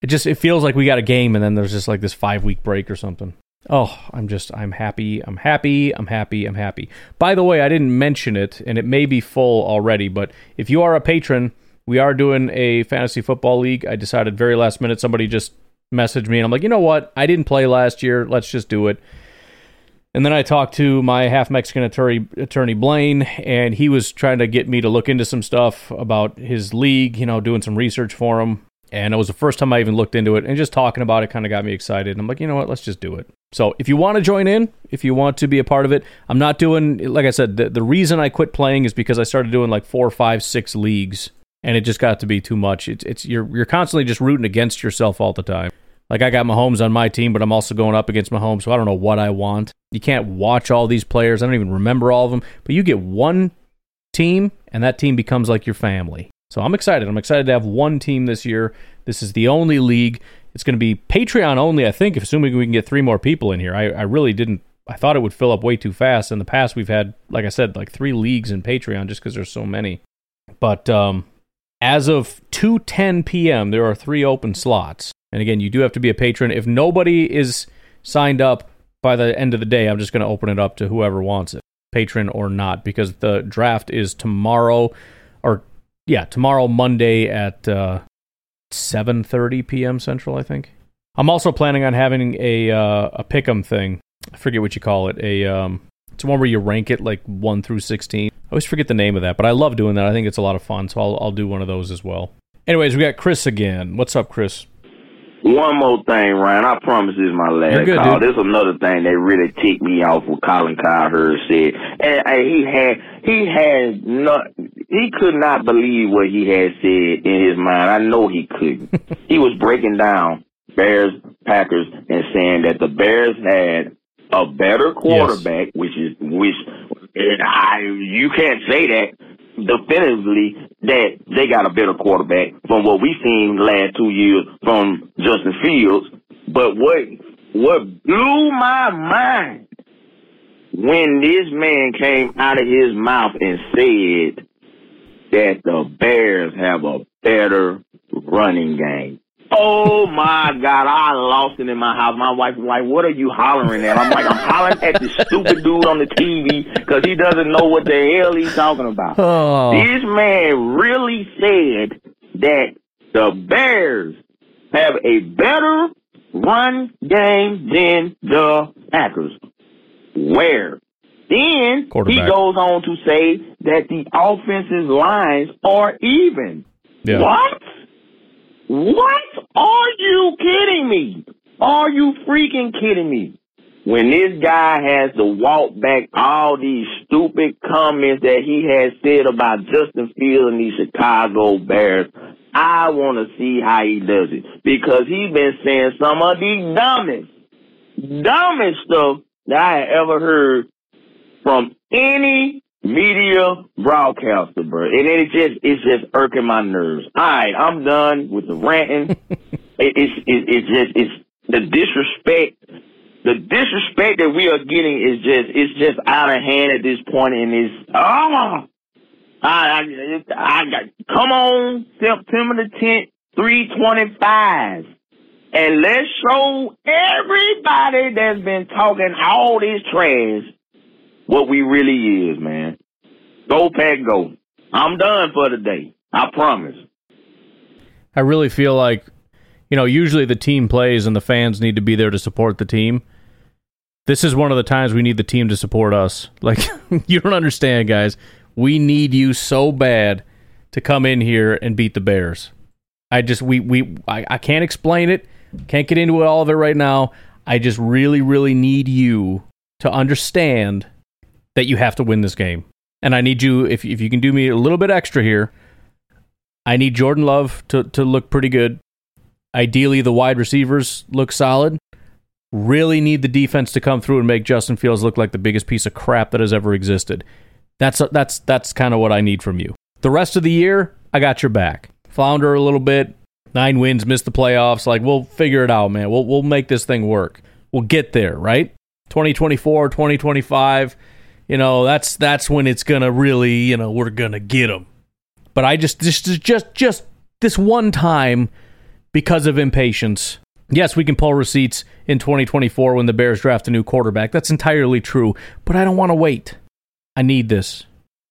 It just it feels like we got a game, and then there's just like this five week break or something. Oh, I'm just I'm happy. I'm happy. I'm happy. I'm happy. By the way, I didn't mention it, and it may be full already, but if you are a patron, we are doing a fantasy football league. I decided very last minute. Somebody just messaged me, and I'm like, you know what? I didn't play last year. Let's just do it. And then I talked to my half Mexican attorney, attorney Blaine, and he was trying to get me to look into some stuff about his league, you know, doing some research for him. And it was the first time I even looked into it, and just talking about it kind of got me excited. And I'm like, you know what, let's just do it. So if you want to join in, if you want to be a part of it, I'm not doing, like I said, the, the reason I quit playing is because I started doing like four, five, six leagues, and it just got to be too much. It's, it's you're you're constantly just rooting against yourself all the time. Like I got Mahomes on my team, but I'm also going up against Mahomes, so I don't know what I want. You can't watch all these players. I don't even remember all of them. But you get one team, and that team becomes like your family. So I'm excited. I'm excited to have one team this year. This is the only league. It's going to be Patreon only, I think, assuming we can get three more people in here. I, I really didn't I thought it would fill up way too fast. In the past, we've had, like I said, like three leagues in Patreon just because there's so many. But um, as of 2:10 p.m., there are three open slots. And again, you do have to be a patron. If nobody is signed up by the end of the day, I'm just going to open it up to whoever wants it, patron or not, because the draft is tomorrow, or yeah, tomorrow Monday at uh, 7:30 p.m. Central, I think. I'm also planning on having a uh, a pick'em thing. I forget what you call it. A um, it's one where you rank it like one through sixteen. I always forget the name of that, but I love doing that. I think it's a lot of fun, so I'll I'll do one of those as well. Anyways, we got Chris again. What's up, Chris? One more thing, Ryan. I promise this is my last good, call. dude. This is another thing that really ticked me off what Colin Cowherd said. And uh, he had he had not he could not believe what he had said in his mind. I know he couldn't. he was breaking down Bears, Packers, and saying that the Bears had a better quarterback, which is which and I you can't say that definitively that they got a better quarterback from what we've seen last two years from Justin Fields. But what what blew my mind when this man came out of his mouth and said that the Bears have a better running game. Oh my God, I lost it in my house. My wife was like, what are you hollering at? I'm like, I'm hollering at this stupid dude on the TV because he doesn't know what the hell he's talking about. Oh. This man really said that the Bears have a better run game than the Packers. Where? Then he goes on to say that the offensive lines are even. Yeah. What? What? Are you kidding me? Are you freaking kidding me? When this guy has to walk back all these stupid comments that he has said about Justin Fields and the Chicago Bears, I want to see how he does it because he's been saying some of the dumbest, dumbest stuff that I have ever heard from any media broadcaster, bro. And it just it's just irking my nerves. All right, I'm done with the ranting. it, it's it, it's just it's the disrespect. The disrespect that we are getting is just it's just out of hand at this point. and it's oh. I, I, I got come on September the tenth, three twenty five. And let's show everybody that's been talking all this trash what we really is, man. Go pack go. I'm done for the day. I promise. I really feel like, you know, usually the team plays and the fans need to be there to support the team. This is one of the times we need the team to support us. Like, you don't understand, guys. We need you so bad to come in here and beat the Bears. I just, we, we, I, I can't explain it. Can't get into all of it right now. I just really, really need you to understand that you have to win this game. And I need you, if, if you can do me a little bit extra here, I need Jordan Love to, to look pretty good. Ideally, the wide receivers look solid. Really need the defense to come through and make Justin Fields look like the biggest piece of crap that has ever existed. That's that's that's kind of what I need from you. The rest of the year, I got your back. Flounder a little bit, nine wins, miss the playoffs. Like we'll figure it out, man. We'll we'll make this thing work. We'll get there, right? 2024, 2025. You know, that's that's when it's gonna really, you know, we're gonna get them. But I just just just just this one time because of impatience. Yes, we can pull receipts in 2024 when the Bears draft a new quarterback. That's entirely true. But I don't want to wait. I need this.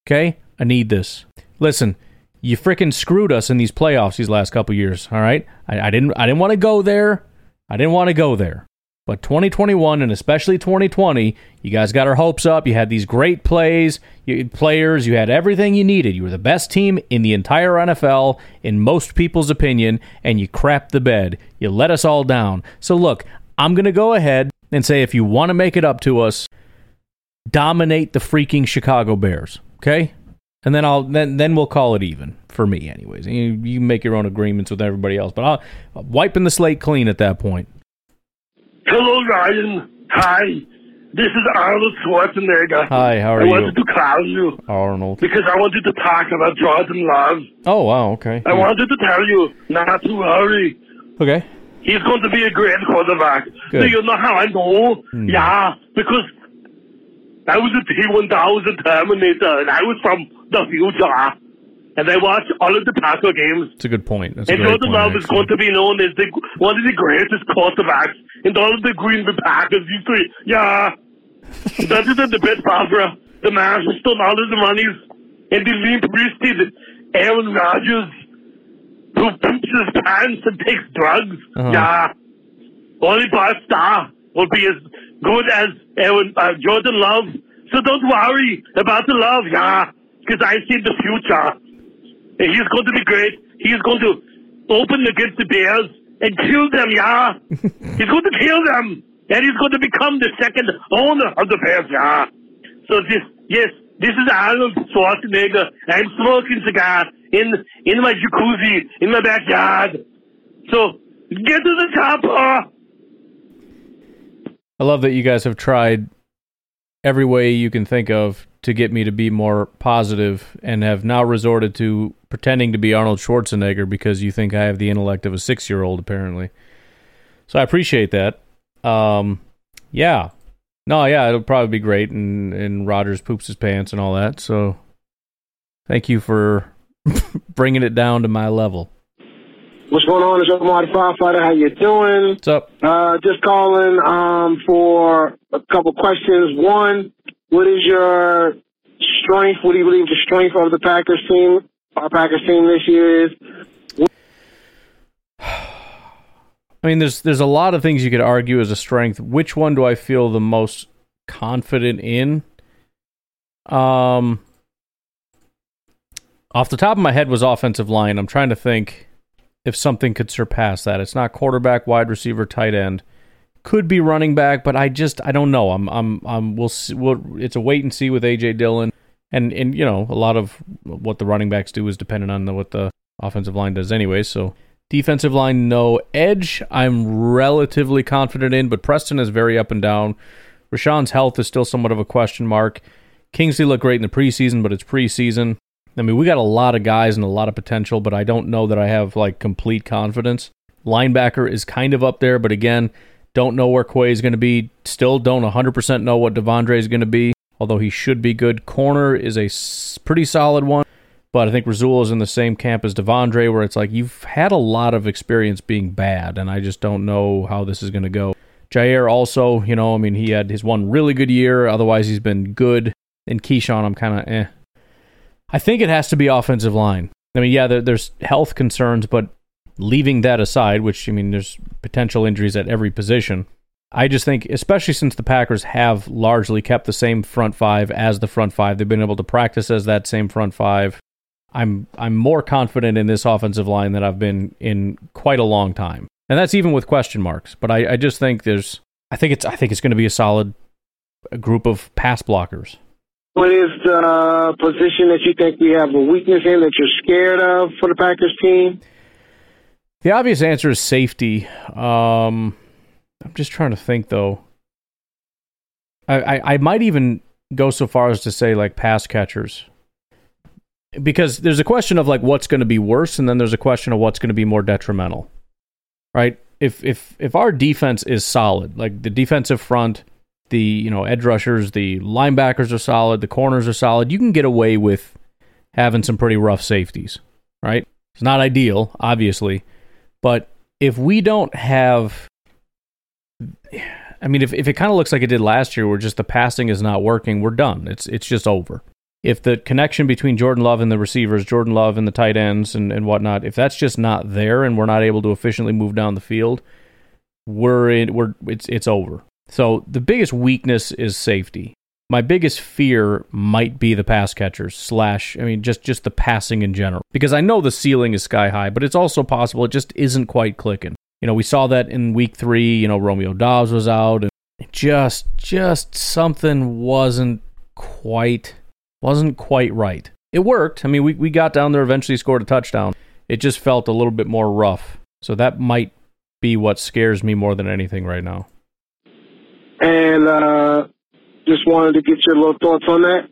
Okay? I need this. Listen, you freaking screwed us in these playoffs these last couple years. All right? I, I didn't I didn't want to go there. I didn't want to go there. But 2021 and especially 2020, you guys got our hopes up. You had these great plays, you, players. You had everything you needed. You were the best team in the entire NFL, in most people's opinion, and you crapped the bed. You let us all down. So look, I'm going to go ahead and say if you want to make it up to us, dominate the freaking Chicago Bears. Okay, and then I'll then then we'll call it even for me, anyways. You, you make your own agreements with everybody else, but I'll wiping the slate clean at that point. Hello, Ryan. Hi. This is Arnold Schwarzenegger. Hi, how are I you? I wanted to call you Arnold. because I wanted to talk about Jordan Love. Oh wow, okay. I wanted to tell you not to worry. Okay. He's going to be a great quarterback. Good. Do you know how I know? Hmm. Yeah, because I was a T1000 Terminator, and I was from the future. And I watched all of the Packer games. It's a good point. That's and Jordan Love is going to be known as the, one of the greatest quarterbacks in all of the Green Bay Packers. Yeah. Better than the best Barbara. The man who stole all of the monies. And the limp wristed Aaron Rodgers who poops his pants and takes drugs. Uh-huh. Yeah. Only Bart Starr will be as good as Aaron, uh, Jordan Love. So don't worry about the love, yeah. Because I see the future. And he's going to be great. He's going to open against the Bears and kill them, yeah. he's going to kill them. And he's going to become the second owner of the Bears, yeah. So this, yes, this is Arnold Schwarzenegger. I'm smoking cigar in in my jacuzzi in my backyard. So get to the top, uh, I love that you guys have tried every way you can think of to get me to be more positive and have now resorted to pretending to be Arnold Schwarzenegger because you think I have the intellect of a six year old, apparently. So I appreciate that. Um, yeah. No, yeah, it'll probably be great, and, and Rodgers poops his pants and all that. So thank you for bringing it down to my level. What's going on? It's Omar the Firefighter. How you doing? What's up? Uh, just calling um, for a couple questions. One, what is your strength? What do you believe the strength of the Packers team, our Packers team this year is? I mean, there's there's a lot of things you could argue as a strength. Which one do I feel the most confident in? Um, off the top of my head was offensive line. I'm trying to think if something could surpass that. It's not quarterback, wide receiver, tight end. Could be running back, but I just I don't know. I'm I'm I'm we'll see. We'll, it's a wait and see with AJ Dillon, and and you know a lot of what the running backs do is dependent on the, what the offensive line does anyway. So defensive line, no edge. I'm relatively confident in, but Preston is very up and down. Rashan's health is still somewhat of a question mark. Kingsley looked great in the preseason, but it's preseason. I mean, we got a lot of guys and a lot of potential, but I don't know that I have like complete confidence. Linebacker is kind of up there, but again, don't know where Quay is going to be. Still don't 100% know what De'Vondre is going to be, although he should be good. Corner is a pretty solid one, but I think Rasul is in the same camp as De'Vondre, where it's like you've had a lot of experience being bad, and I just don't know how this is going to go. Jaire also, you know, I mean, he had his one really good year. Otherwise, he's been good. And Keisean, I'm kind of eh. I think it has to be offensive line. I mean, yeah, there, there's health concerns, but leaving that aside, which I mean, there's potential injuries at every position. I just think, especially since the Packers have largely kept the same front five as the front five, they've been able to practice as that same front five. I'm I'm more confident in this offensive line than I've been in quite a long time, and that's even with question marks. But I, I just think there's, I think it's I think it's going to be a solid group of pass blockers. What is the position that you think we have a weakness in that you're scared of for the Packers team? The obvious answer is safety. Um, I'm just trying to think though. I, I, I might even go so far as to say like pass catchers. Because there's a question of like what's going to be worse, and then there's a question of what's going to be more detrimental. Right? If if if our defense is solid, like the defensive front, the you know edge rushers, the linebackers are solid, the corners are solid, you can get away with having some pretty rough safeties. Right? It's not ideal, obviously, but if we don't have, I mean, if, if it kind of looks like it did last year, where just the passing is not working, we're done. It's it's just over. If the connection between Jordan Love and the receivers, Jordan Love and the tight ends and, and whatnot, if that's just not there and we're not able to efficiently move down the field, we're in we're it's it's over. So the biggest weakness is safety. My biggest fear might be the pass catchers slash I mean just just the passing in general because I know the ceiling is sky high, but it's also possible it just isn't quite clicking. You know, we saw that in week three. You know, Romeo Doubs was out, and just just something wasn't quite wasn't quite right. It worked. I mean, we we got down there, eventually scored a touchdown. It just felt a little bit more rough. So that might be what scares me more than anything right now. And uh, just wanted to get your little thoughts on that.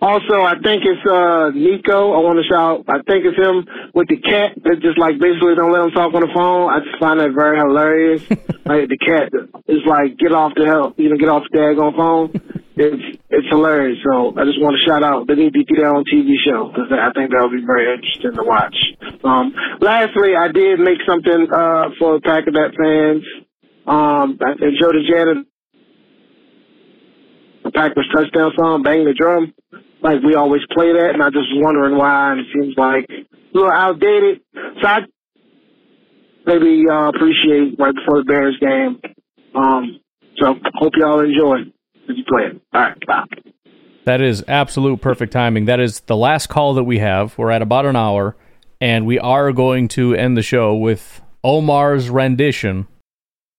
Also, I think it's uh, Nico. I want to shout. I think it's him with the cat that just like basically don't let him talk on the phone. I just find that very hilarious. like the cat is like, get off the hell, you know, get off the daggone phone. it's it's hilarious. So I just want to shout out the need to get on TV show because I think that would be very interesting to watch. Um, lastly, I did make something uh, for Packer that fans. Um, and Joe DeJanet, the Packers touchdown song, "Bang the Drum." Like we always play that, and I just wondering why. And it seems like a little outdated. So I maybe uh, appreciate right before the Bears game. Um, so hope y'all enjoy as you play it. All right, bye. That is absolute perfect timing. That is the last call that we have. We're at about an hour, and we are going to end the show with Omar's rendition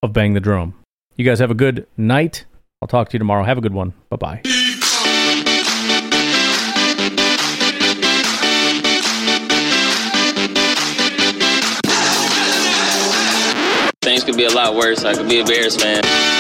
of Bang the Drum. You guys have a good night. I'll talk to you tomorrow. Have a good one. Bye bye. Things could be a lot worse. I could be a Bears fan.